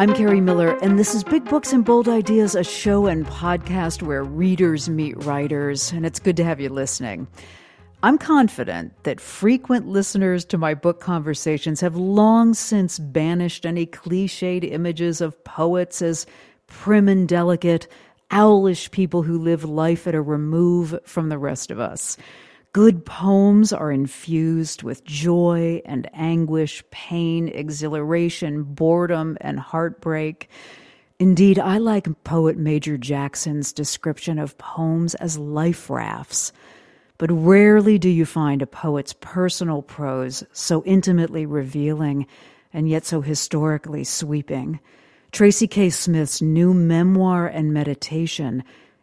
I'm Kerri Miller, and this is Big Books and Bold Ideas, a show and podcast where readers meet writers, and it's good to have you listening. I'm confident that frequent listeners to my book conversations have long since banished any cliched images of poets as prim and delicate, owlish people who live life at a remove from the rest of us. Good poems are infused with joy and anguish, pain, exhilaration, boredom, and heartbreak. Indeed, I like poet Major Jackson's description of poems as life rafts. But rarely do you find a poet's personal prose so intimately revealing and yet so historically sweeping. Tracy K. Smith's new memoir and meditation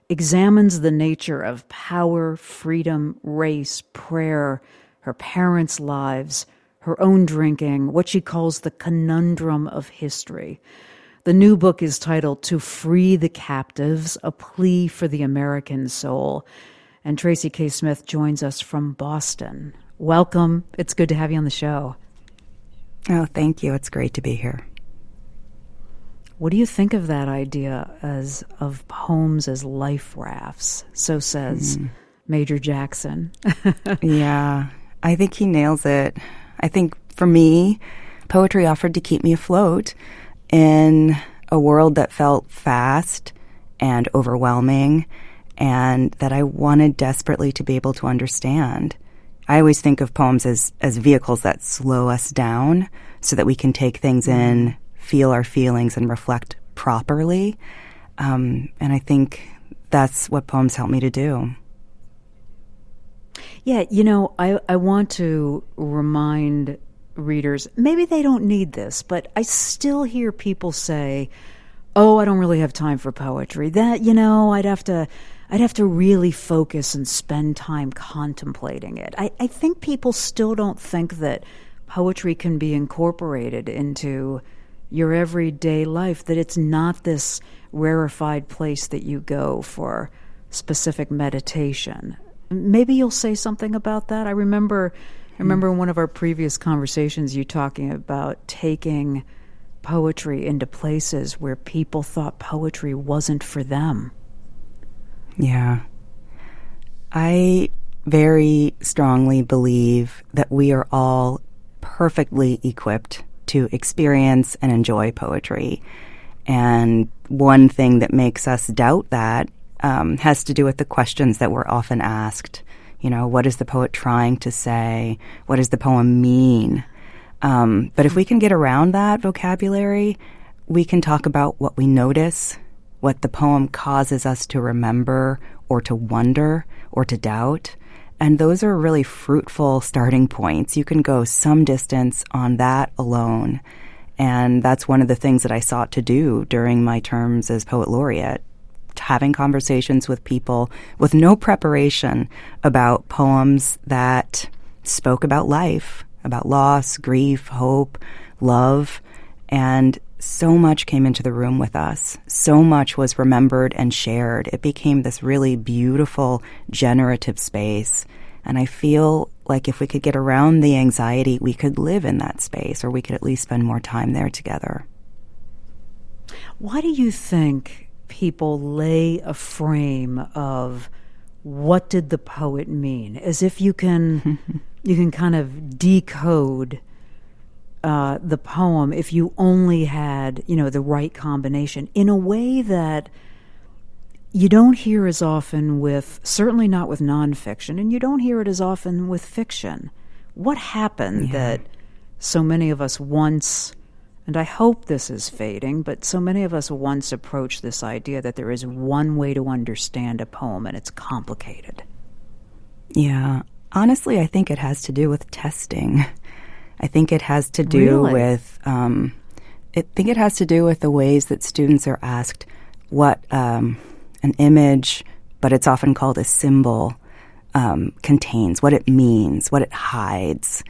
examines the nature of power, freedom, race, prayer, her parents' lives, her own drinking, what she calls the conundrum of history. The new book is titled To Free the Captives, a plea for the American soul. And Tracy K. Smith joins us from Boston. Welcome. It's good to have you on the show. Oh, thank you. It's great to be here. What do you think of that idea as of poems as life rafts? So says mm. Major Jackson. yeah, I think he nails it. I think for me, poetry offered to keep me afloat in a world that felt fast and overwhelming and that I wanted desperately to be able to understand. I always think of poems as, as vehicles that slow us down so that we can take things in feel our feelings and reflect properly. Um, and I think that's what poems help me to do. Yeah, you know, I, I want to remind readers maybe they don't need this, but I still hear people say, Oh, I don't really have time for poetry. That, you know, I'd have to. I'd have to really focus and spend time contemplating it. I, I think people still don't think that poetry can be incorporated into your everyday life, that it's not this rarefied place that you go for specific meditation. Maybe you'll say something about that. I remember I remember in one of our previous conversations you talking about taking poetry into places where people thought poetry wasn't for them. Yeah. I very strongly believe that we are all perfectly equipped to experience and enjoy poetry. And one thing that makes us doubt that um, has to do with the questions that we're often asked. You know, what is the poet trying to say? What does the poem mean? Um, but if we can get around that vocabulary, we can talk about what we notice, what the poem causes us to remember or to wonder or to doubt. And those are really fruitful starting points. You can go some distance on that alone. And that's one of the things that I sought to do during my terms as poet laureate. Having conversations with people with no preparation about poems that spoke about life, about loss, grief, hope, love, and so much came into the room with us. So much was remembered and shared. It became this really beautiful, generative space. And I feel like if we could get around the anxiety, we could live in that space or we could at least spend more time there together. Why do you think people lay a frame of what did the poet mean? As if you can you can kind of decode uh, the poem if you only had you know the right combination in a way that you don't hear as often with certainly not with nonfiction, and you don't hear it as often with fiction. What happened yeah. that so many of us once and I hope this is fading, but so many of us once approached this idea that there is one way to understand a poem and it's complicated. Yeah. Honestly, I think it has to do with testing. I think it has to do really? with, um, I think it has to do with the ways that students are asked what um, an image, but it's often called a symbol, um, contains, what it means, what it hides.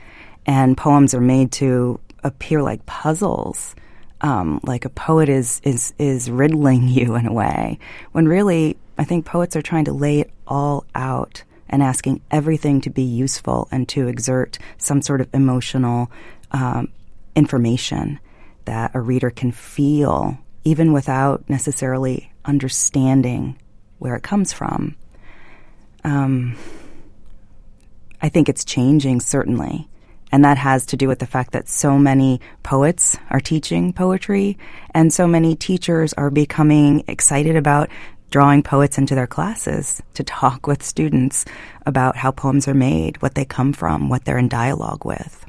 And poems are made to appear like puzzles. Um, like a poet is, is is riddling you in a way, when really I think poets are trying to lay it all out and asking everything to be useful and to exert some sort of emotional um, information. that a reader can feel even without necessarily understanding where it comes from. Um, I think it's changing, certainly. And that has to do with the fact that so many poets are teaching poetry, and so many teachers are becoming excited about drawing poets into their classes to talk with students about how poems are made, what they come from, what they're in dialogue with.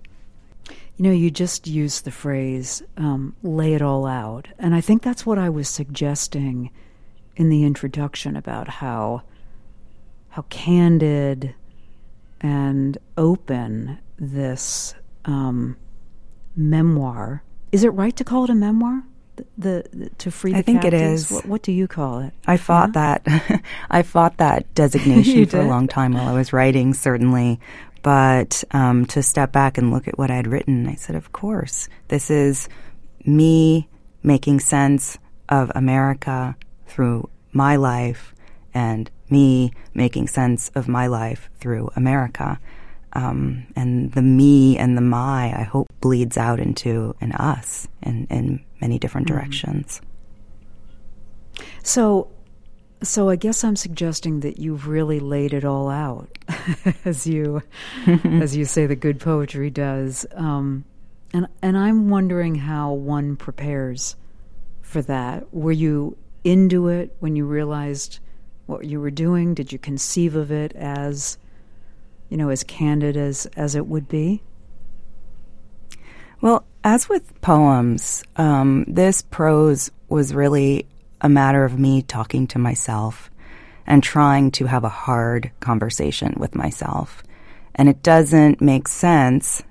You know, you just used the phrase um, lay it all out. And I think that's what I was suggesting in the introduction about how how candid and open this um, memoir. Is it right to call it a memoir? The, the to free. The I think captives? it is. What, what, do you call it? I fought yeah? that. I fought that designation for a long time while I was writing. Certainly, but um, to step back and look at what I'd written, I said, of course, this is me making sense of America through my life and me making sense of my life through America. Um, and the me and the my, I hope, bleeds out into an us in, in many different mm-hmm. directions. So, so I guess I'm suggesting that you've really laid it all out, as you, as you say, the good poetry does. Um, and and I'm wondering how one prepares for that. Were you into it when you realized what you were doing? Did you conceive of it as you know, as candid as, as it would be? Well, as with poems, um, this prose was really a matter of me talking to myself and trying to have a hard conversation with myself. And it doesn't make sense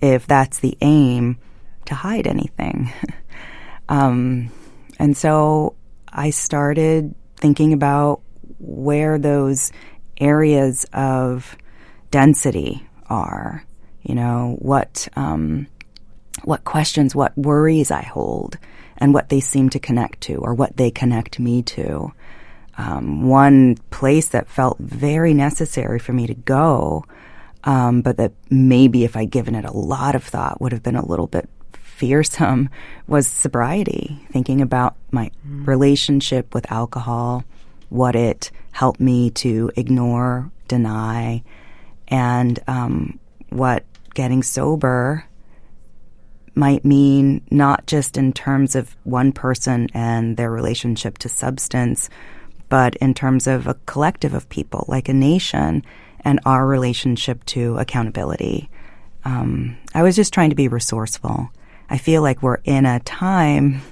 if that's the aim to hide anything. um, and so I started thinking about where those areas of density are. You know what um, what questions, what worries I hold, and what they seem to connect to, or what they connect me to. Um, one place that felt very necessary for me to go, um, but that maybe if I'd given it a lot of thought would have been a little bit fearsome, was sobriety. Thinking about my mm. relationship with alcohol, what it helped me to ignore, deny, and um, what getting sober might mean not just in terms of one person and their relationship to substance, but in terms of a collective of people, like a nation, and our relationship to accountability. Um, I was just trying to be resourceful. I feel like we're in a time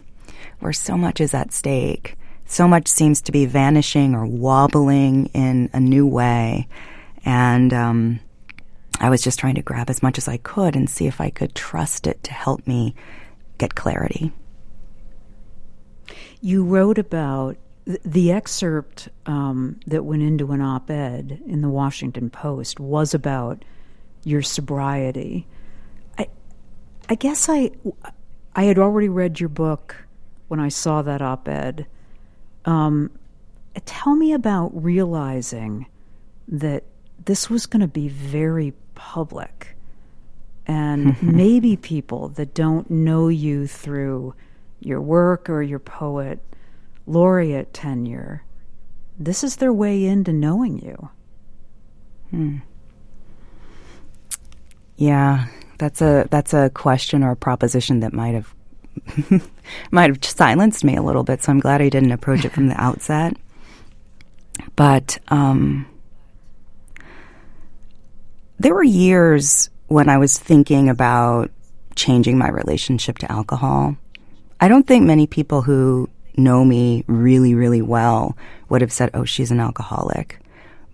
where so much is at stake. So much seems to be vanishing or wobbling in a new way. And um, I was just trying to grab as much as I could and see if I could trust it to help me get clarity. You wrote about the excerpt um, that went into an op ed in the Washington Post was about your sobriety. I, I guess I, I had already read your book when I saw that op ed. Um, tell me about realizing that this was going to be very public. And maybe people that don't know you through your work or your poet laureate tenure, this is their way into knowing you. Hmm. Yeah, that's a that's a question or a proposition that might have might have silenced me a little bit. So I'm glad I didn't approach it from the outset. But um, there were years when I was thinking about changing my relationship to alcohol. I don't think many people who know me really, really well would have said, oh, she's an alcoholic.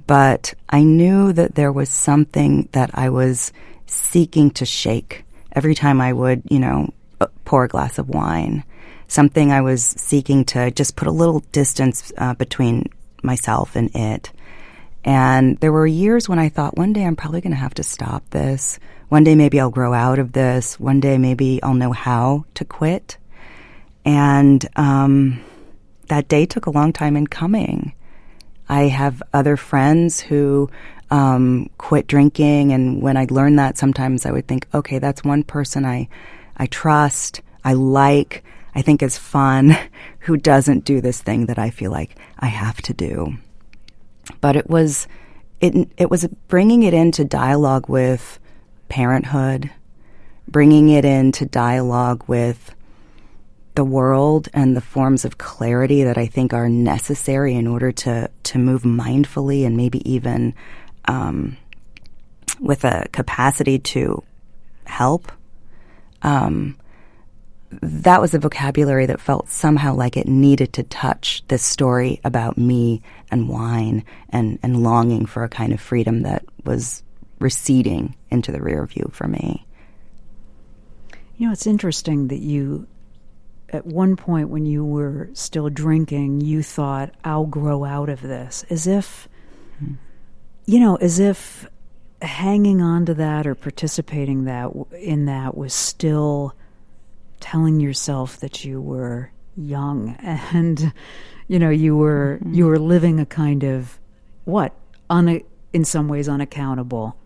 But I knew that there was something that I was seeking to shake every time I would, you know, pour a glass of wine. Something I was seeking to just put a little distance uh, between myself and it. And there were years when I thought, one day I'm probably going to have to stop this. One day maybe I'll grow out of this. One day maybe I'll know how to quit. And um, that day took a long time in coming. I have other friends who um, quit drinking, and when I learned that, sometimes I would think, okay, that's one person I I trust. I like, I think is fun, who doesn't do this thing that I feel like I have to do. But it was, it, it was bringing it into dialogue with parenthood, bringing it into dialogue with the world and the forms of clarity that I think are necessary in order to to move mindfully and maybe even um, with a capacity to help. Um, that was a vocabulary that felt somehow like it needed to touch this story about me and wine and, and longing for a kind of freedom that was receding into the rear view for me. You know, it's interesting that you at one point when you were still drinking, you thought, I'll grow out of this, as if, hmm. you know, as if hanging on to that or participating that in that was still telling yourself that you were young and you know you were mm-hmm. you were living a kind of what un, in some ways unaccountable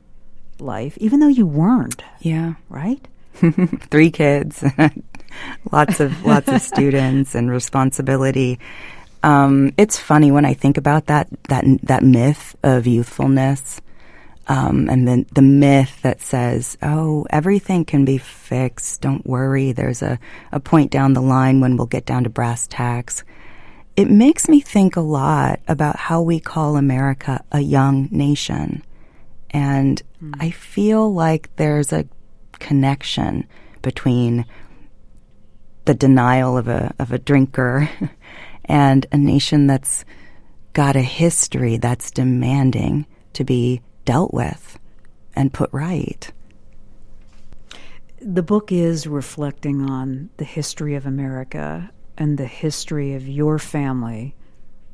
life even though you weren't yeah right three kids lots of lots of students and responsibility. Um, it's funny when I think about that that that myth of youthfulness, um, and then the myth that says, "Oh, everything can be fixed. Don't worry. There's a a point down the line when we'll get down to brass tacks." It makes me think a lot about how we call America a young nation, and mm. I feel like there's a connection between the denial of a of a drinker and a nation that's got a history that's demanding to be dealt with and put right. The book is reflecting on the history of America and the history of your family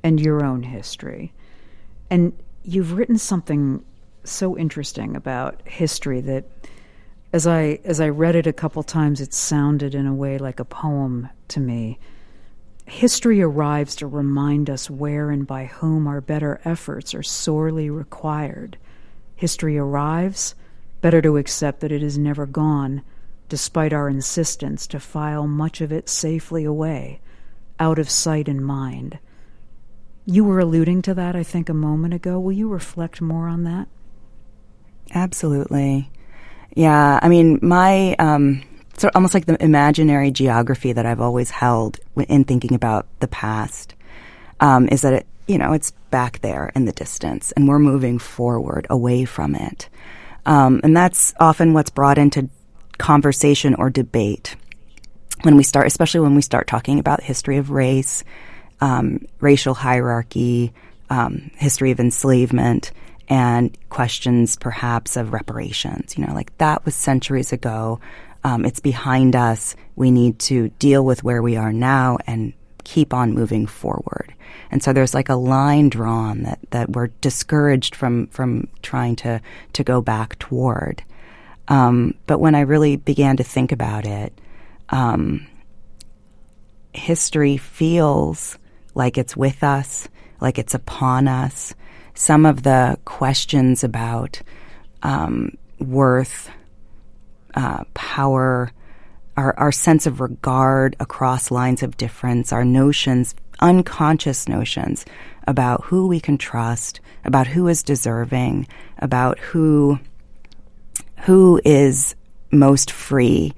and your own history. And you've written something so interesting about history that as I as I read it a couple times, it sounded in a way like a poem to me. History arrives to remind us where and by whom our better efforts are sorely required. History arrives, better to accept that it is never gone, despite our insistence to file much of it safely away, out of sight and mind. You were alluding to that, I think, a moment ago. Will you reflect more on that? Absolutely. Yeah, I mean, my um, sort almost like the imaginary geography that I've always held in thinking about the past um, is that it, you know, it's back there in the distance, and we're moving forward away from it, um, and that's often what's brought into conversation or debate when we start, especially when we start talking about history of race, um, racial hierarchy, um, history of enslavement and questions perhaps of reparations. You know, like that was centuries ago. Um, it's behind us. We need to deal with where we are now and keep on moving forward. And so there's like a line drawn that, that we're discouraged from from trying to to go back toward. Um, but when I really began to think about it, um, history feels like it's with us, like it's upon us, some of the questions about um, worth, uh, power, our, our sense of regard across lines of difference, our notions, unconscious notions about who we can trust, about who is deserving, about who who is most free,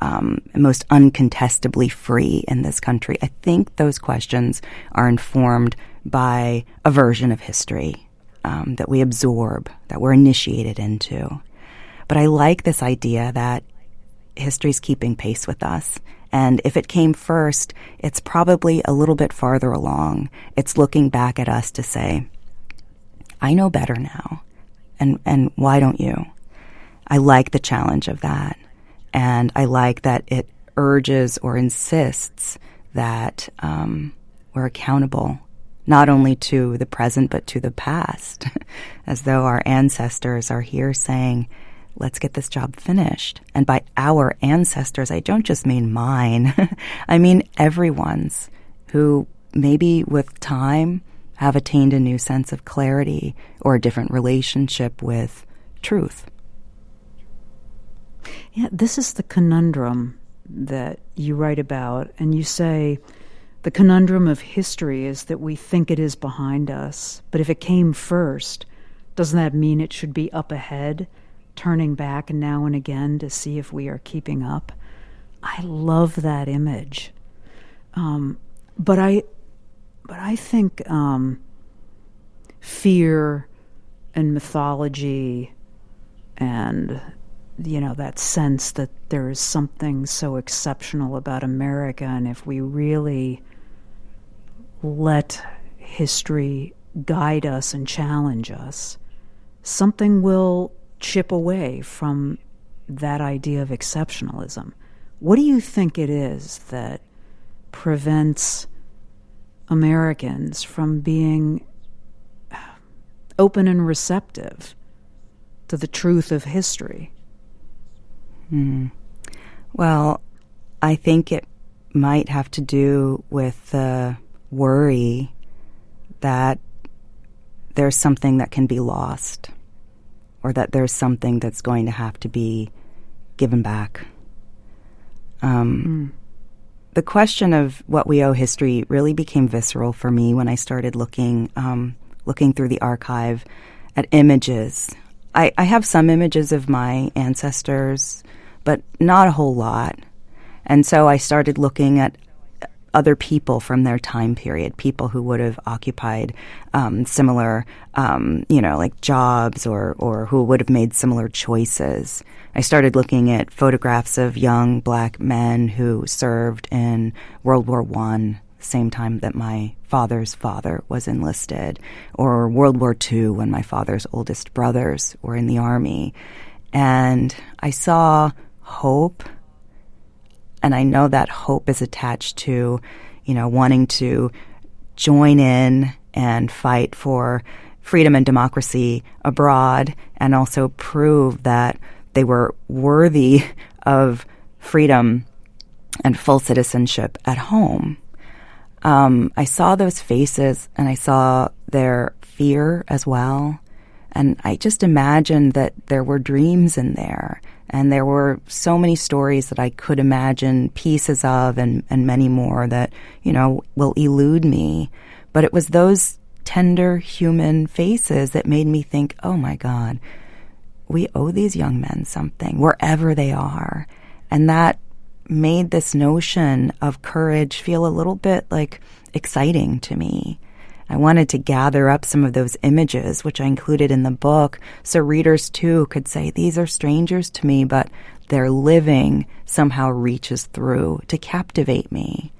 um, most uncontestably free in this country. I think those questions are informed by a version of history um, that we absorb, that we're initiated into. But I like this idea that history's keeping pace with us. And if it came first, it's probably a little bit farther along. It's looking back at us to say, I know better now. And, and why don't you? I like the challenge of that. And I like that it urges or insists that um, we're accountable not only to the present, but to the past, as though our ancestors are here saying, let's get this job finished. And by our ancestors, I don't just mean mine, I mean everyone's who maybe with time have attained a new sense of clarity or a different relationship with truth. Yeah, this is the conundrum that you write about, and you say, the conundrum of history is that we think it is behind us, but if it came first, doesn't that mean it should be up ahead, turning back now and again to see if we are keeping up? I love that image, um, but I, but I think um, fear and mythology and you know that sense that there is something so exceptional about America, and if we really let history guide us and challenge us, something will chip away from that idea of exceptionalism. What do you think it is that prevents Americans from being open and receptive to the truth of history? Hmm. Well, I think it might have to do with the worry that there's something that can be lost or that there's something that's going to have to be given back. Um, mm. The question of what we owe history really became visceral for me when I started looking um, looking through the archive at images. I, I have some images of my ancestors, but not a whole lot. And so I started looking at other people from their time period, people who would have occupied um, similar, um, you know, like jobs or, or who would have made similar choices. I started looking at photographs of young black men who served in World War One, same time that my father's father was enlisted, or World War II when my father's oldest brothers were in the army. And I saw hope and I know that hope is attached to, you know, wanting to join in and fight for freedom and democracy abroad and also prove that they were worthy of freedom and full citizenship at home. Um, I saw those faces and I saw their fear as well. And I just imagined that there were dreams in there and there were so many stories that I could imagine pieces of and, and many more that, you know, will elude me. But it was those tender human faces that made me think, oh my God, we owe these young men something wherever they are. And that made this notion of courage feel a little bit like exciting to me. I wanted to gather up some of those images, which I included in the book, so readers too could say, These are strangers to me, but their living somehow reaches through to captivate me.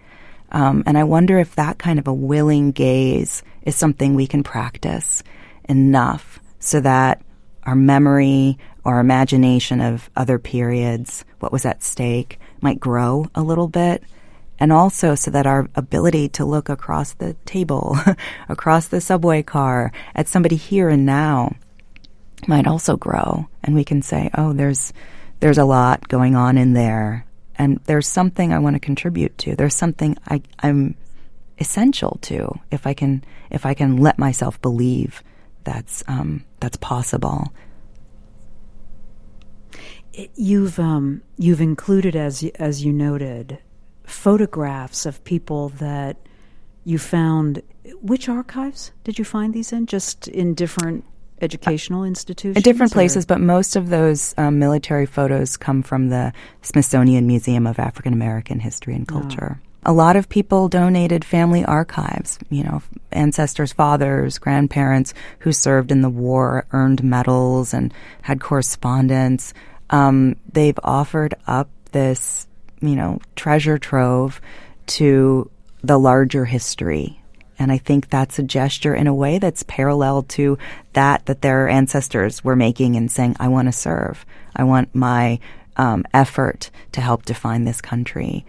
Um, and I wonder if that kind of a willing gaze is something we can practice enough so that our memory or imagination of other periods, what was at stake, might grow a little bit and also so that our ability to look across the table, across the subway car at somebody here and now might also grow. And we can say, oh, there's, there's a lot going on in there. And there's something I want to contribute to. There's something I, I'm essential to if I can, if I can let myself believe that's, um, that's possible. You've, um, you've included, as, as you noted, photographs of people that you found. Which archives did you find these in? Just in different educational institutions? At different places, but most of those um, military photos come from the Smithsonian Museum of African American History and ah. Culture. Oh. A lot of people donated family archives, you know, ancestors, fathers, grandparents who served in the war, earned medals, and had correspondence. Um, they've offered up this you know, treasure trove to the larger history. And I think that's a gesture in a way that's parallel to that that their ancestors were making and saying, I want to serve. I want my um, effort to help define this country.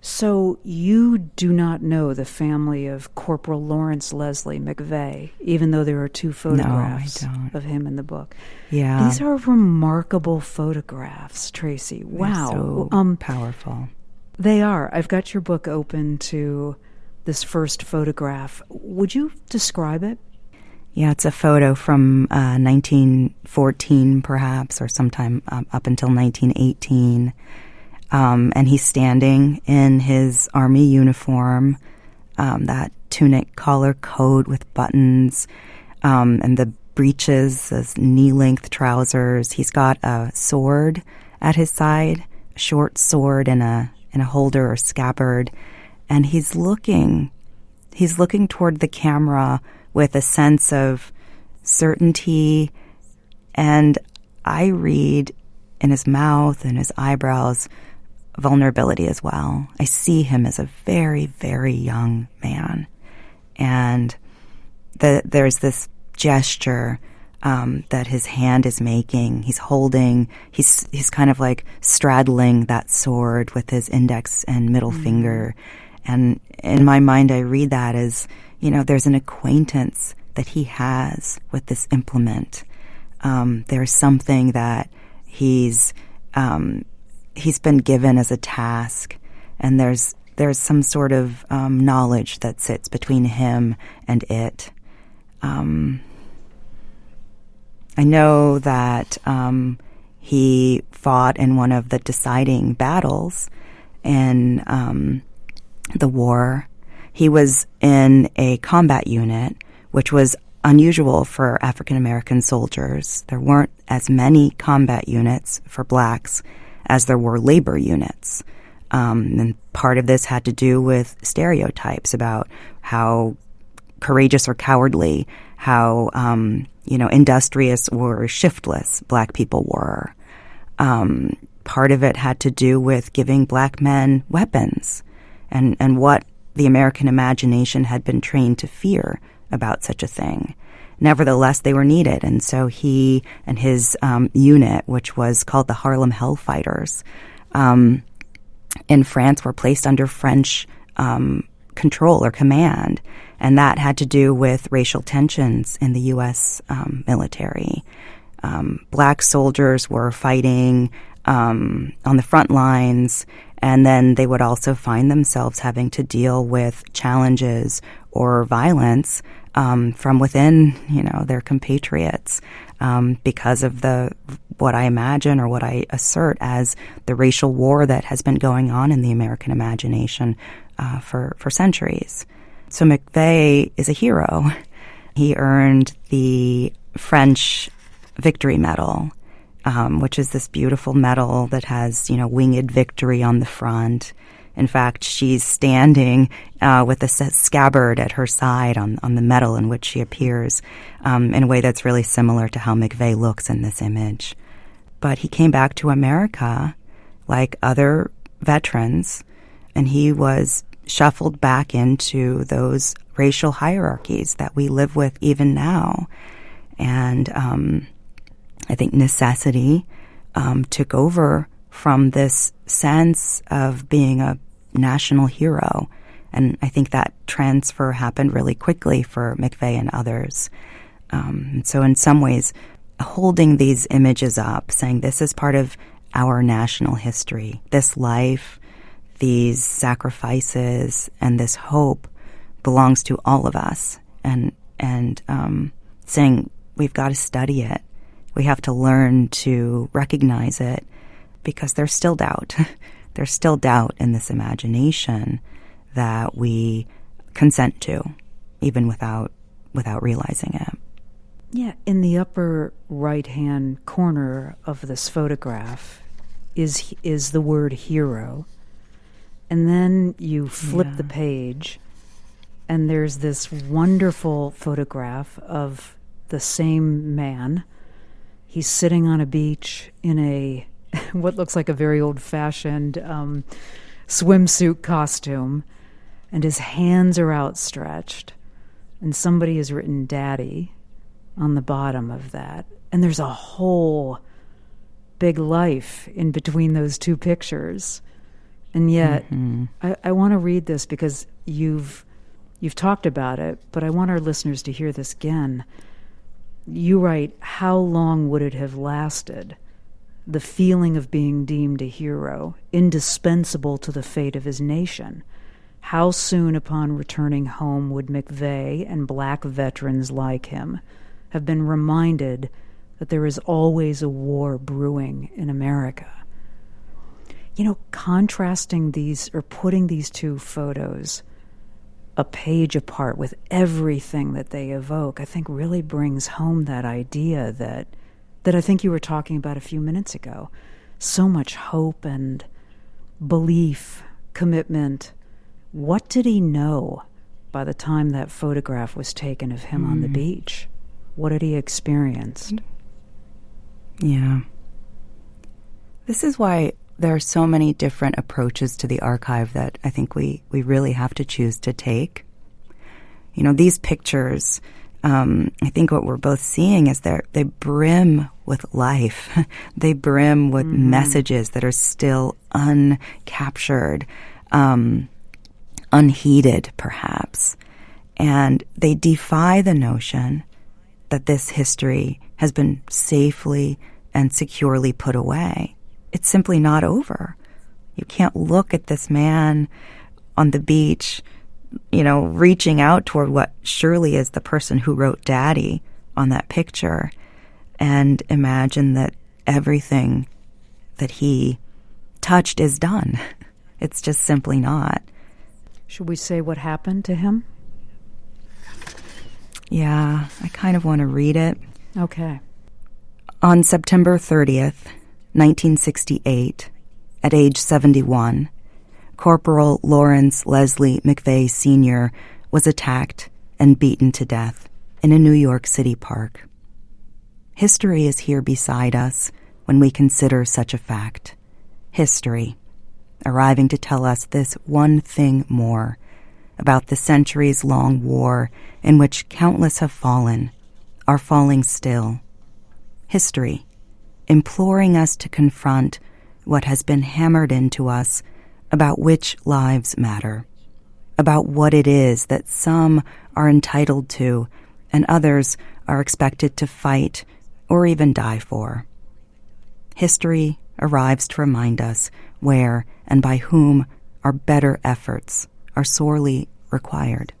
So you do not know the family of Corporal Lawrence Leslie McVey, even though there are two photographs no, of him in the book. Yeah, these are remarkable photographs, Tracy. Wow, so um, powerful. They are. I've got your book open to this first photograph. Would you describe it? Yeah, it's a photo from uh, 1914, perhaps, or sometime um, up until 1918 Um, and he's standing in his army uniform, um, that tunic collar coat with buttons, um, and the breeches, those knee length trousers. He's got a sword at his side, a short sword in a in a holder or scabbard, and he's looking he's looking toward the camera with a sense of certainty and I read in his mouth and his eyebrows vulnerability as well. I see him as a very, very young man. And the, there's this gesture um, that his hand is making. He's holding. He's he's kind of like straddling that sword with his index and middle mm-hmm. finger. And in my mind, I read that as you know, there's an acquaintance that he has with this implement. Um, there's something that he's um, he's been given as a task, and there's there's some sort of um, knowledge that sits between him and it. Um, I know that um, he fought in one of the deciding battles in um, the war. He was in a combat unit, which was unusual for African American soldiers. There weren't as many combat units for blacks as there were labor units. Um, and part of this had to do with stereotypes about how courageous or cowardly, how um, you know industrious or shiftless black people were. Um, part of it had to do with giving black men weapons, and and what the American imagination had been trained to fear about such a thing. Nevertheless, they were needed, and so he and his um, unit, which was called the Harlem Hellfighters, um, in France, were placed under French um, control or command, and that had to do with racial tensions in the U.S. Um, military. Um, black soldiers were fighting um, on the front lines, and then they would also find themselves having to deal with challenges or violence um, from within, you know, their compatriots um, because of the what I imagine or what I assert as the racial war that has been going on in the American imagination uh, for for centuries. So McVey is a hero. He earned the French Victory Medal, um, which is this beautiful medal that has you know winged victory on the front. In fact, she's standing uh, with a scabbard at her side on, on the medal in which she appears um, in a way that's really similar to how McVey looks in this image. But he came back to America like other veterans, and he was shuffled back into those racial hierarchies that we live with even now. And um, I think necessity um, took over from this sense of being a national hero. And I think that transfer happened really quickly for McVey and others. Um, so, in some ways, holding these images up, saying this is part of our national history, this life, these sacrifices, and this hope belongs to all of us, and and um, saying we've got to study it, we have to learn to recognize it, because there's still doubt. there's still doubt in this imagination that we consent to, even without without realizing it. Yeah, in the upper right hand corner of this photograph is is the word hero. And then you flip yeah. the page and there's this wonderful photograph of the same man. He's sitting on a beach in a what looks like a very old fashioned um, swimsuit costume, and his hands are outstretched. And somebody has written daddy on the bottom of that. And there's a whole big life in between those two pictures. And yet, mm-hmm. I, I want to read this because you've you've talked about it, but I want our listeners to hear this again. You write, "How long would it have lasted?" The feeling of being deemed a hero, indispensable to the fate of his nation. How soon upon returning home would McVey and black veterans like him have been reminded that there is always a war brewing in America? you know, contrasting these or putting these two photos a page apart with everything that they evoke, I think really brings home that idea that that I think you were talking about a few minutes ago. So much hope and belief, commitment. What did he know by the time that photograph was taken of him mm. on the mm. beach? What had he experienced? Yeah. This is why there are so many different approaches to the archive that I think we, we really have to choose to take. You know, these pictures, um, I think what we're both seeing is they they brim with life. they brim with mm-hmm. messages that are still uncaptured, um, unheeded, perhaps. And they defy the notion that this history has been safely and securely put away it's simply not over. You can't look at this man on the beach, you know, reaching out toward what surely is the person who wrote Daddy on that picture and imagine that everything that he touched is done. It's just simply not. Should we say what happened to him? Yeah, I kind of want to read it. Okay. On September 30th, 1968, at age 71, Corporal Lawrence Leslie McVey Sr. was attacked and beaten to death in a New York City park. History is here beside us when we consider such a fact. History, arriving to tell us this one thing more about the centuries long war in which countless have fallen, are falling still. History, imploring us to confront what has been hammered into us about which lives matter, about what it is that some are entitled to and others are expected to fight or even die for. History arrives to remind us where and by whom our better efforts are sorely required.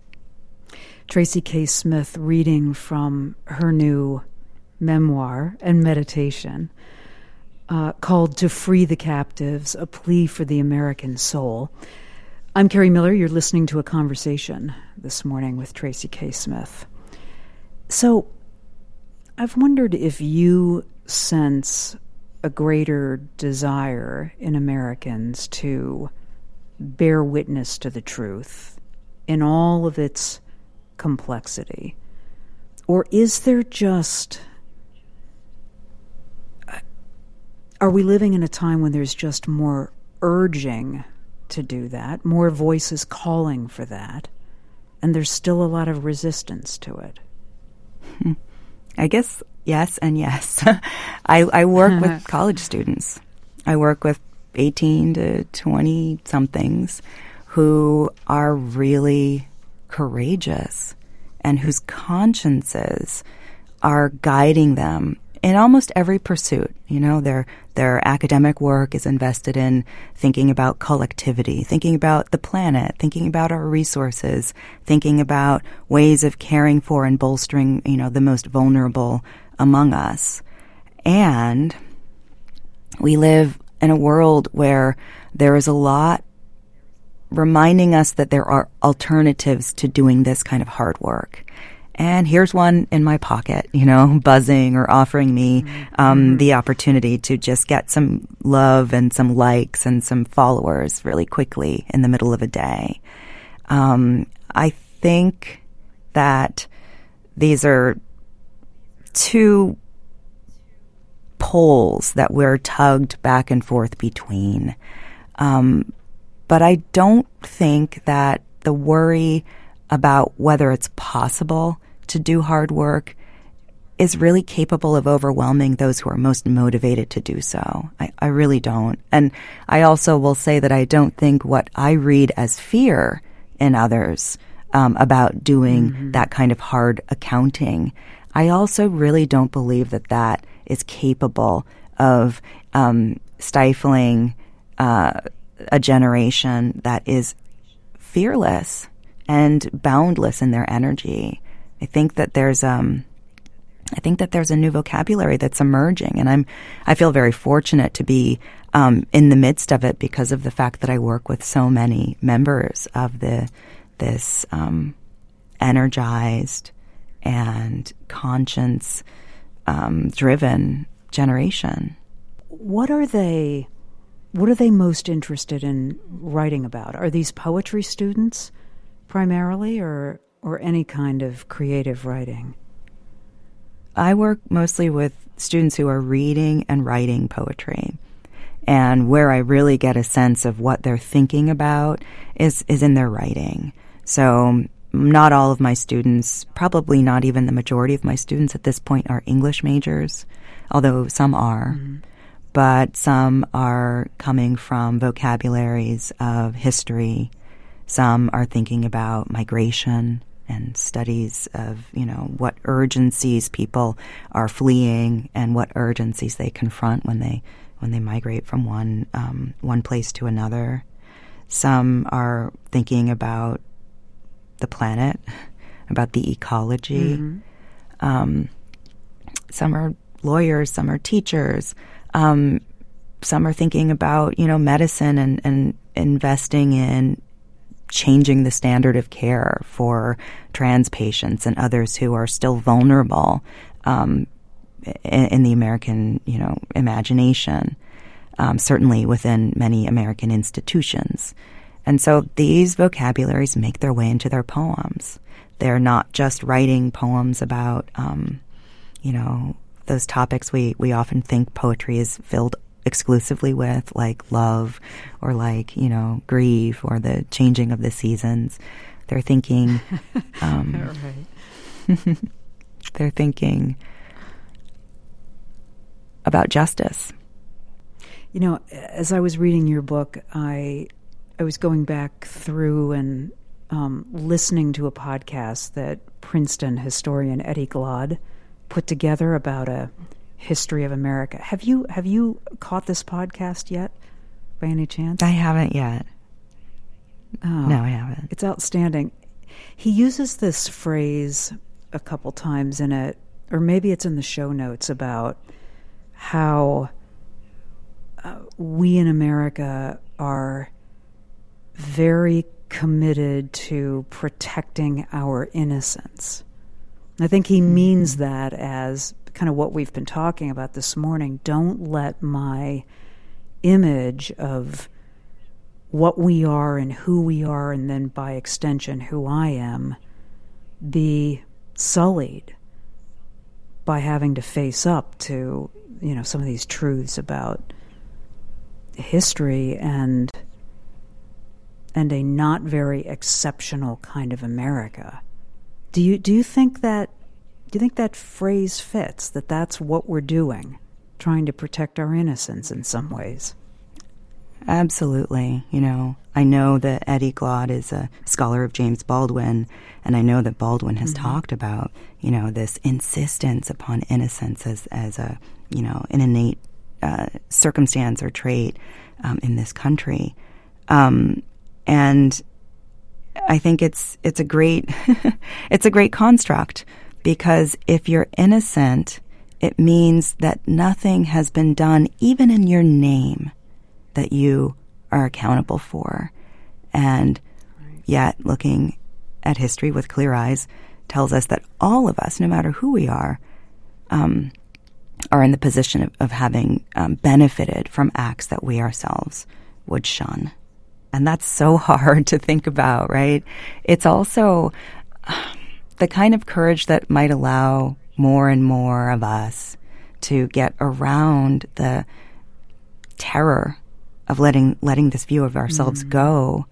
Tracy K. Smith reading from her new memoir and meditation uh, called To Free the Captives A Plea for the American Soul. I'm Kerri Miller. You're listening to a conversation this morning with Tracy K. Smith. So, I've wondered if you sense a greater desire in Americans to bear witness to the truth in all of its complexity. Or is there just Are we living in a time when there's just more urging to do that, more voices calling for that, and there's still a lot of resistance to it? I guess yes and yes. I, I work with college students. I work with 18 to 20 somethings who are really courageous and whose consciences are guiding them in almost every pursuit. You know, their their academic work is invested in thinking about collectivity, thinking about the planet, thinking about our resources, thinking about ways of caring for and bolstering, you know, the most vulnerable among us. And we live in a world where there is a lot reminding us that there are alternatives to doing this kind of hard work and here's one in my pocket, you know, buzzing or offering me um, mm-hmm. the opportunity to just get some love and some likes and some followers really quickly in the middle of a day. Um, I think that these are two poles that we're tugged back and forth between. Um, but I don't think that the worry about whether it's possible to do hard work is really capable of overwhelming those who are most motivated to do so. I, I, really don't. And I also will say that I don't think what I read as fear in others um, about doing mm-hmm. that kind of hard accounting, I also really don't believe that that is capable of um, stifling uh, a generation that is fearless and boundless in their energy. I think that there's um, I think that there's a new vocabulary that's emerging, and I'm I feel very fortunate to be um, in the midst of it because of the fact that I work with so many members of the this um, energized and conscience um, driven generation. What are they? What are they most interested in writing about? Are these poetry students primarily, or or any kind of creative writing? I work mostly with students who are reading and writing poetry. And where I really get a sense of what they're thinking about is, is in their writing. So not all of my students, probably not even the majority of my students at this point are English majors, although some are. Mm-hmm. But some are coming from vocabularies of history. Some are thinking about migration and studies of, you know, what urgencies people are fleeing and what urgencies they confront when they when they migrate from one um, one place to another. Some are thinking about the planet, about the ecology. Mm-hmm. Um, some are lawyers, some are teachers. Um, some are thinking about you know medicine and, and investing in changing the standard of care for trans patients and others who are still vulnerable um, in, in, the American you know imagination. Um, certainly within many American institutions. And so these vocabularies make their way into their poems. They're not just writing poems about, um, you know, those topics we, we often think poetry is filled exclusively with, like love or like, you know, grief or the changing of the seasons. They're thinking, um, they're thinking about justice. You know, as I was reading your book, I I was going back through and um, listening to a podcast that Princeton historian Eddie Glaude put together about a history of America. Have you have you caught this podcast yet, by any chance? I haven't yet. Oh, no, I haven't. It's outstanding. He uses this phrase a couple times in it, or maybe it's in the show notes about how uh, we in America are very committed to protecting our innocence. I think he mm-hmm. means that as kind of what we've been talking about this morning. Don't let my image of what we are and who we are, and then by extension, who I am, be sullied by having to face up to, you know, some of these truths about history and and a not very exceptional kind of America. Do you do you think that do you think that phrase fits that that's what we're doing, trying to protect our innocence in some ways? Absolutely. You know, I know that Eddie Glaude is a scholar of James Baldwin, and I know that Baldwin has mm-hmm. talked about, you know, this insistence upon innocence as, as a, you know, an innate uh, circumstance or trait um, in this country. Um, and I think it's it's a great it's a great construct because if you're innocent, it means that nothing has been done, even in your name, that you are accountable for. And yet, looking at history with clear eyes tells us that all of us, no matter who we are, um, are in the position of, of having um, benefited from acts that we ourselves would shun. And that's so hard to think about, right? It's also the kind of courage that might allow more and more of us to get around the terror of letting letting this view of ourselves mm. go.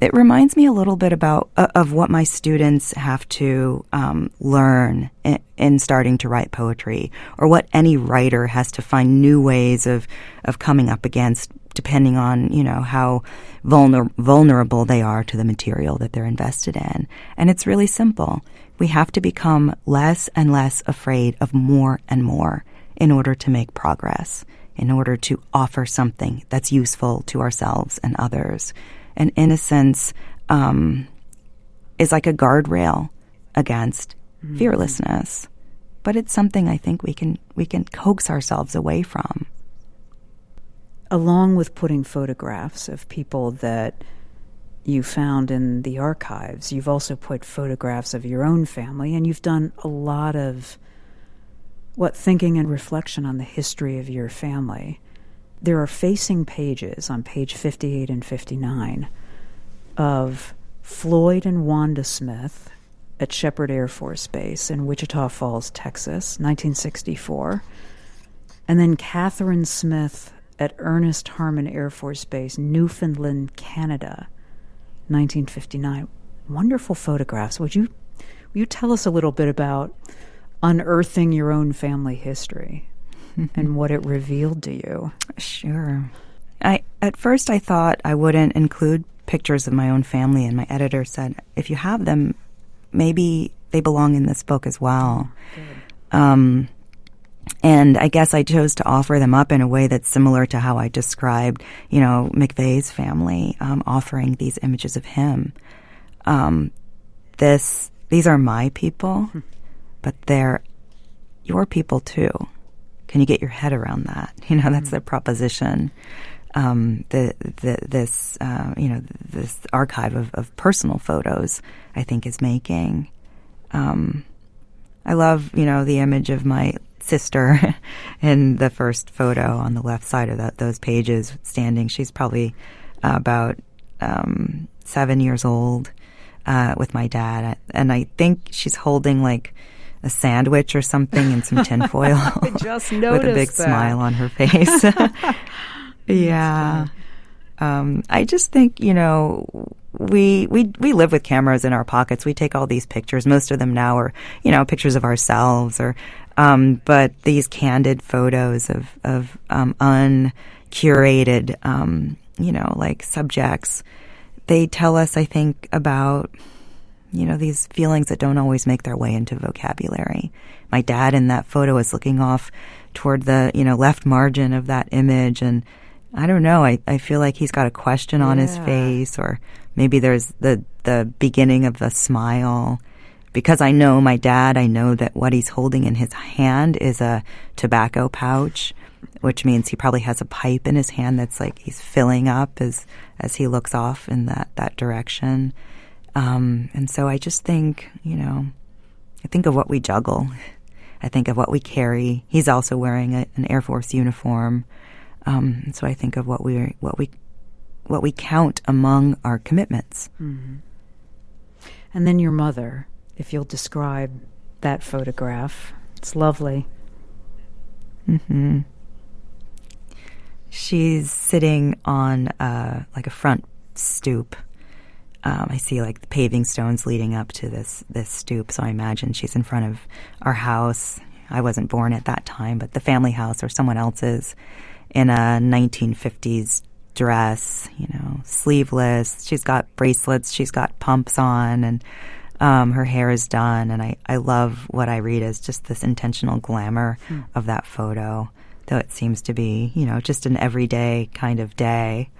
It reminds me a little bit about uh, of what my students have to um, learn in, in, starting to write poetry, or what any writer has to find new ways of of coming up against depending on, you know, how vulner- vulnerable they are to the material that they're invested in. And it's really simple. We have to become less and less afraid of more and more in order to make progress, in order to offer something that's useful to ourselves and others. And innocence um, is like a guardrail against mm-hmm. fearlessness. but it's something I think we can we can coax ourselves away from. Along with putting photographs of people that you found in the archives, you've also put photographs of your own family, and you've done a lot of what thinking and reflection on the history of your family. There are facing pages on page 58 and 59 of Floyd and Wanda Smith at Sheppard Air Force Base in Wichita Falls, Texas, 1964. And then Catherine Smith at Ernest Harmon Air Force Base, Newfoundland, Canada, 1959. Wonderful photographs. Would you, would you tell us a little bit about unearthing your own family history and what it revealed to you? Sure. I at first I thought I wouldn't include pictures of my own family, and my editor said, if you have them, maybe they belong in this book as well. Um, and I guess I chose to offer them up in a way that's similar to how I described, you know, McVey's family, um, offering these images of him. Um, this, these are my people, hmm. but they're your people too. Can you get your head around that? You know, that's mm-hmm. the proposition um, the, the, this uh, you know this archive of, of, personal photos I think is making. Um, I love you know the image of my sister in the first photo on the left side of that, those pages standing. She's probably uh, about um, seven years old uh, with my dad, and I think she's holding like a sandwich or something and some tinfoil. I just noticed with a big that. smile on her face. Yeah. Um, I just think, you know, we, we, we live with cameras in our pockets. We take all these pictures. Most of them now are, you know, pictures of ourselves or, um, but these candid photos of, of, um, uncurated, um, you know, like subjects, they tell us, I think, about, you know, these feelings that don't always make their way into vocabulary. My dad in that photo is looking off toward the, you know, left margin of that image and, I don't know. I, I feel like he's got a question on his face, or maybe there's the the beginning of a smile. Because I know my dad, I know that what he's holding in his hand is a tobacco pouch, which means he probably has a pipe in his hand that's like he's filling up as as he looks off in that that direction. Um, and so I just think, you know, I think of what we juggle. I think of what we carry. He's also wearing a, an Air Force uniform. Um, so I think of what we what we what we count among our commitments. Mm-hmm. And then your mother, if you'll describe that photograph, it's lovely. Mm-hmm. She's sitting on uh, like a front stoop. Um, I see like the paving stones leading up to this this stoop, so I imagine she's in front of our house. I wasn't born at that time, but the family house or someone else's in a 1950s dress, you know, sleeveless. She's got bracelets, she's got pumps on, and um, her hair is done. And I, I love what I read as just this intentional glamour mm. of that photo, though it seems to be, you know, just an everyday kind of day.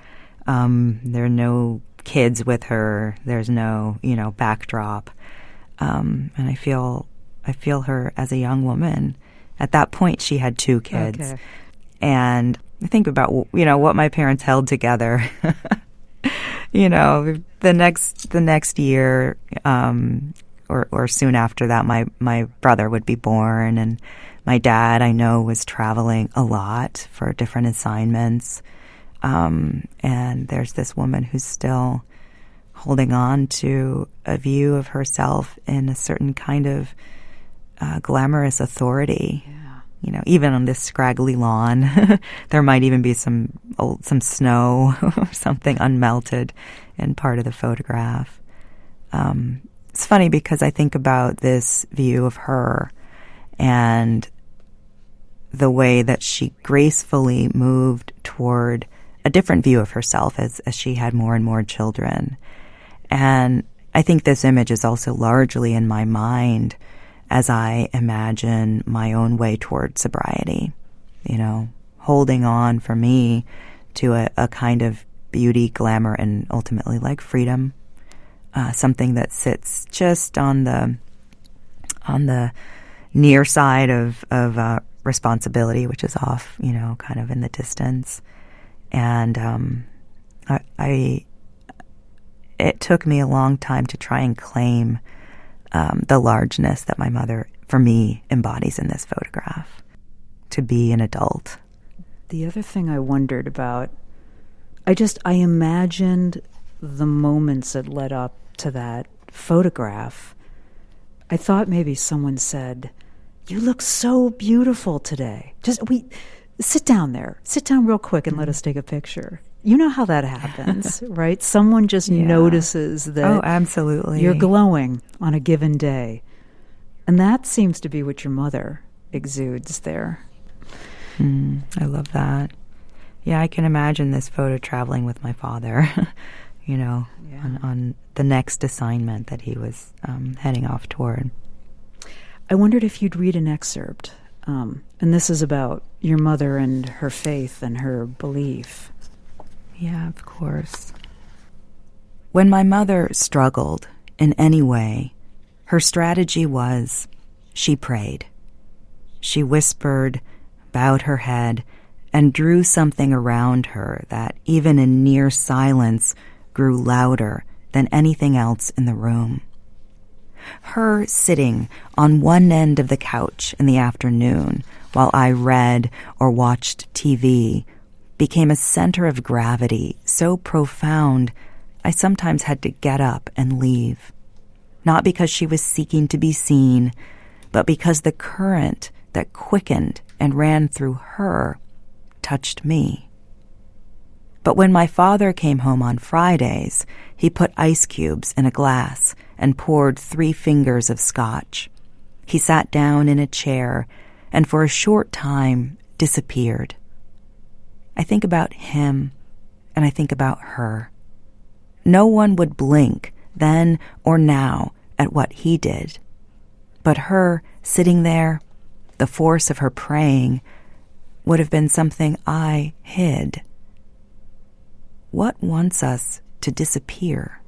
Um, there are no kids with her. There's no, you know, backdrop. Um, and I feel, I feel her as a young woman. At that point, she had two kids. Okay and I think about you know what my parents held together. you know, the next the next year, um, or or soon after that, my my brother would be born, and my dad I know was traveling a lot for different assignments. Um, and there's this woman who's still holding on to a view of herself in a certain kind of uh, glamorous authority. You know, even on this scraggly lawn, there might even be some old, some snow or something unmelted in part of the photograph. Um, it's funny because I think about this view of her and the way that she gracefully moved toward a different view of herself as, as she had more and more children. And I think this image is also largely in my mind as I imagine my own way toward sobriety. You know, holding on for me to a, a kind of beauty, glamour, and ultimately like freedom. Uh, something that sits just on the on the near side of of uh, responsibility, which is off, you know, kind of in the distance. And um, I, I, it took me a long time to try and claim um, the largeness that my mother, for me, embodies in this photograph. To be an adult. The other thing I wondered about, I just I imagined the moments that led up to that photograph. I thought maybe someone said, "You look so beautiful today." Just we sit down there. Sit down real quick and mm-hmm. let us take a picture. You know how that happens, right? Someone just yeah. notices that Oh, absolutely. You're glowing on a given day. And that seems to be what your mother exudes there. Mm, I love that. Yeah, I can imagine this photo traveling with my father, you know, yeah. on, on, the next assignment that he was um, heading off toward. I wondered if you'd read an excerpt. Um, and this is about your mother and her faith and her belief. Yeah, of course. When my mother struggled in any way, her strategy was she prayed. She whispered, bowed her head, and drew something around her that, even in near silence, grew louder than anything else in the room. Her sitting on one end of the couch in the afternoon while I read or watched TV became a center of gravity so profound I sometimes had to get up and leave. Not because she was seeking to be seen, but because the current that quickened and ran through her touched me. But when my father came home on Fridays, he put ice cubes in a glass and poured three fingers of scotch. He sat down in a chair and for a short time disappeared. I think about him and I think about her. No one would blink then or now at what he did. But her sitting there, the force of her praying, would have been something I hid. What wants us to disappear?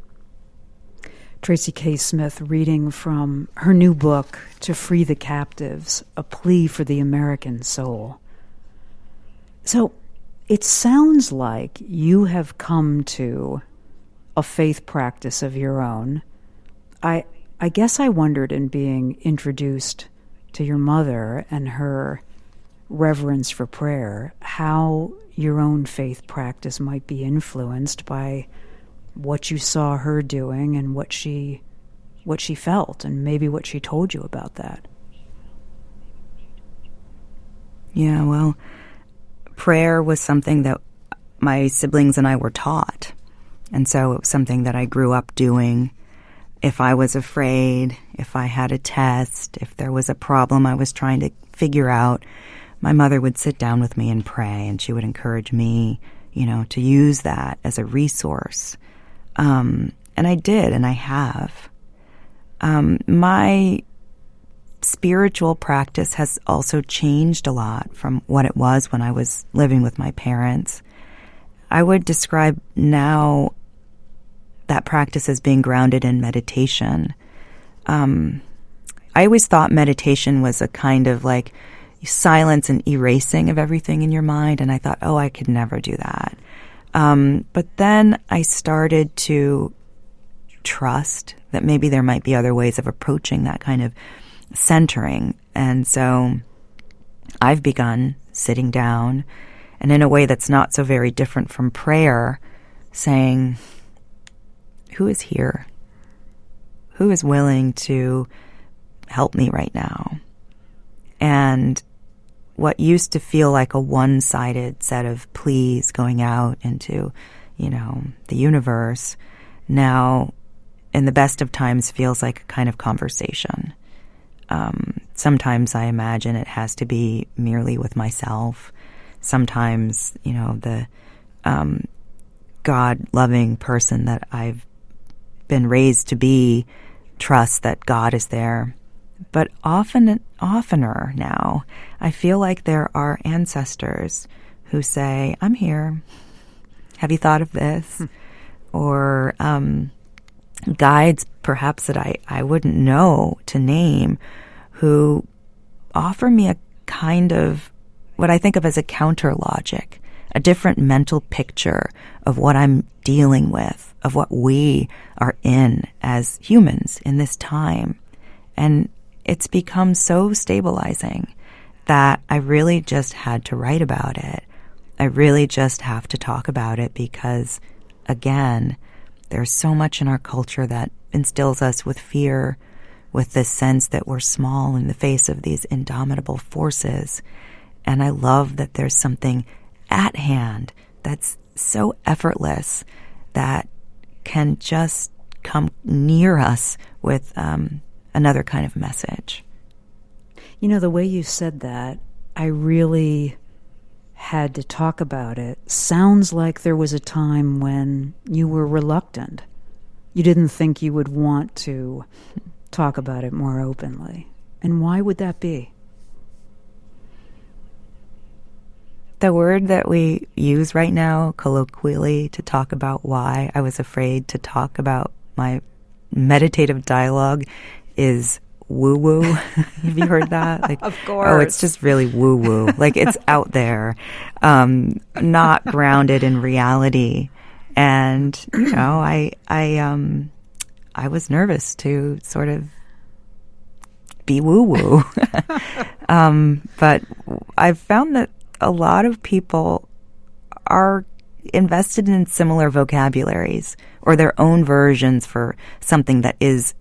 Tracy K. Smith reading from her new book, To Free the Captives A Plea for the American Soul. So it sounds like you have come to a faith practice of your own. I, I guess I wondered in being introduced to your mother and her reverence for prayer how your own faith practice might be influenced by what you saw her doing and what she what she felt and maybe what she told you about that. Yeah, well, prayer was something that my siblings and I were taught. And so it was something that I grew up doing. If I was afraid, if I had a test, if there was a problem I was trying to figure out, my mother would sit down with me and pray, and she would encourage me, you know, to use that as a resource. Um, and I did, and I have. Um, my spiritual practice has also changed a lot from what it was when I was living with my parents. I would describe now that practice as being grounded in meditation. Um, I always thought meditation was a kind of like silence and erasing of everything in your mind, and I thought, oh, I could never do that. Um, but then I started to trust that maybe there might be other ways of approaching that kind of centering. And so I've begun sitting down and in a way that's not so very different from prayer, saying, Who is here? Who is willing to help me right now? And what used to feel like a one sided set of pleas going out into, you know, the universe now, in the best of times, feels like a kind of conversation. Um, sometimes I imagine it has to be merely with myself. Sometimes, you know, the um, God loving person that I've been raised to be trusts that God is there but often, oftener now, I feel like there are ancestors who say, I'm here. Have you thought of this? Hmm. Or um, guides, perhaps, that I, I wouldn't know to name, who offer me a kind of what I think of as a counter logic, a different mental picture of what I'm dealing with, of what we are in as humans in this time. And it's become so stabilizing that I really just had to write about it. I really just have to talk about it because, again, there's so much in our culture that instills us with fear, with this sense that we're small in the face of these indomitable forces. And I love that there's something at hand that's so effortless that can just come near us with um, another kind of message. You know, the way you said that, I really had to talk about it. Sounds like there was a time when you were reluctant. You didn't think you would want to talk about it more openly. And why would that be? The word that we use right now, colloquially, to talk about why I was afraid to talk about my meditative dialogue is woo woo. Have you heard that? Like, of course. Oh, it's just really woo woo. like it's out there, um, not grounded in reality. And you know, I I um I was nervous to sort of be woo woo. um, but I've found that a lot of people are invested in similar vocabularies or their own versions for something that is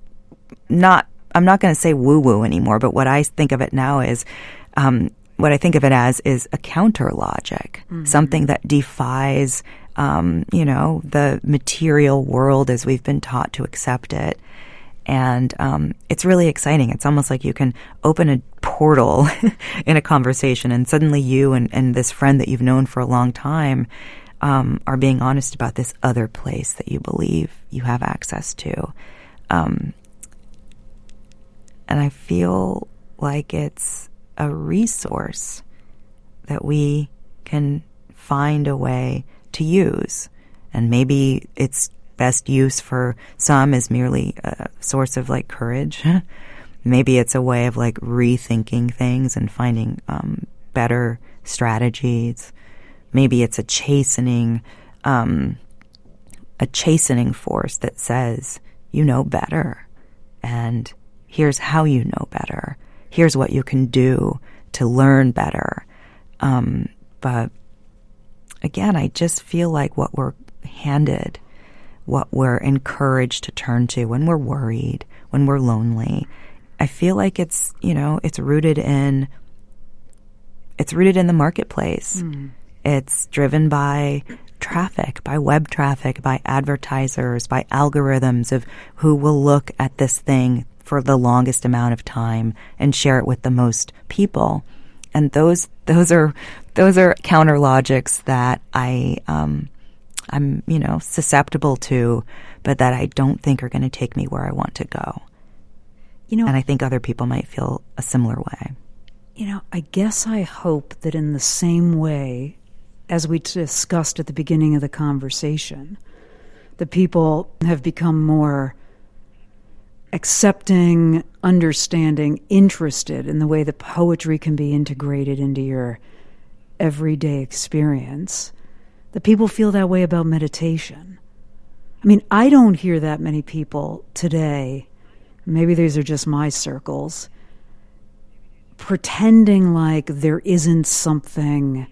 not, I'm not going to say woo woo anymore, but what I think of it now is, um, what I think of it as is a counter logic, mm-hmm. something that defies, um, you know, the material world as we've been taught to accept it. And um, it's really exciting. It's almost like you can open a portal in a conversation, and suddenly you and, and this friend that you've known for a long time um, are being honest about this other place that you believe you have access to. Um, and I feel like it's a resource that we can find a way to use. And maybe its best use for some is merely a source of like courage. maybe it's a way of like rethinking things and finding um, better strategies. Maybe it's a chastening, um, a chastening force that says, you know better. And here's how you know better. Here's what you can do to learn better. Um, but again, I just feel like what we're handed, what we're encouraged to turn to when we're worried, when we're lonely, I feel like it's, you know, it's rooted in it's rooted in the marketplace. Mm. It's driven by traffic, by web traffic, by advertisers, by algorithms of who will look at this thing for the longest amount of time and share it with the most people. And those those are those are counter logics that I um, I'm you know susceptible to, but that I don't think are going to take me where I want to go. You know, and I think other people might feel a similar way. You know, I guess I hope that in the same way as we discussed at the beginning of the conversation, the people have become more accepting, understanding, interested in the way that poetry can be integrated into your everyday experience. that people feel that way about meditation. I mean, I don't hear that many people today maybe these are just my circles, pretending like there isn't something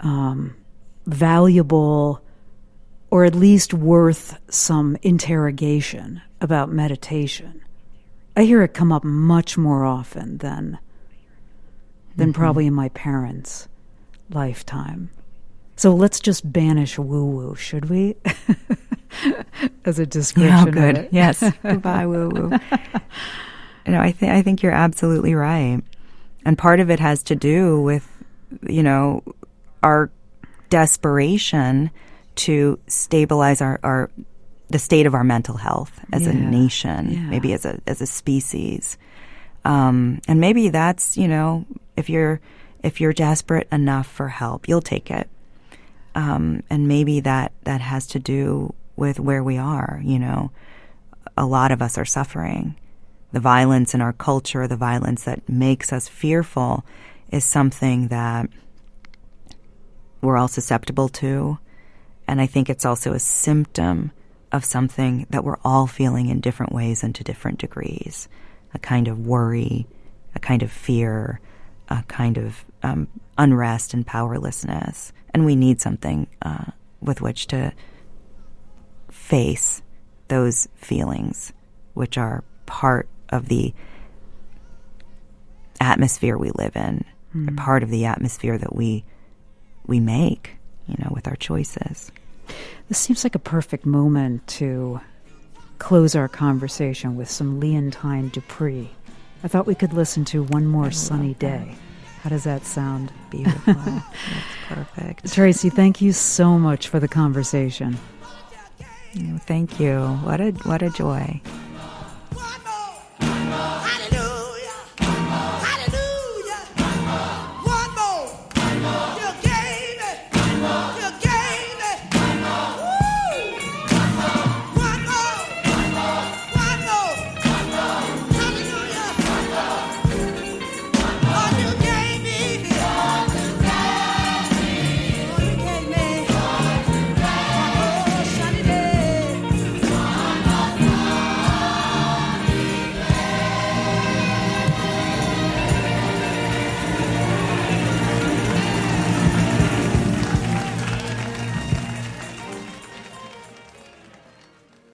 um, valuable or at least worth some interrogation about meditation. I hear it come up much more often than than mm-hmm. probably in my parents' lifetime. So let's just banish woo woo, should we? as a description. Oh, good. Yes. Goodbye, woo woo. You know, I think I think you're absolutely right, and part of it has to do with, you know, our desperation to stabilize our, our the state of our mental health as yeah. a nation, yeah. maybe as a as a species, um, and maybe that's you know if you're if you're desperate enough for help, you'll take it. Um, and maybe that that has to do with where we are. You know, a lot of us are suffering. the violence in our culture, the violence that makes us fearful, is something that we're all susceptible to. And I think it's also a symptom of something that we're all feeling in different ways and to different degrees a kind of worry, a kind of fear, a kind of um, unrest and powerlessness. And we need something uh, with which to face those feelings, which are part of the atmosphere we live in, mm. part of the atmosphere that we we make, you know, with our choices. This seems like a perfect moment to close our conversation with some Leontine Dupree. I thought we could listen to One More Sunny Day. How does that sound? Beautiful. That's perfect. Tracy, thank you so much for the conversation. Oh, thank you. What a what a joy.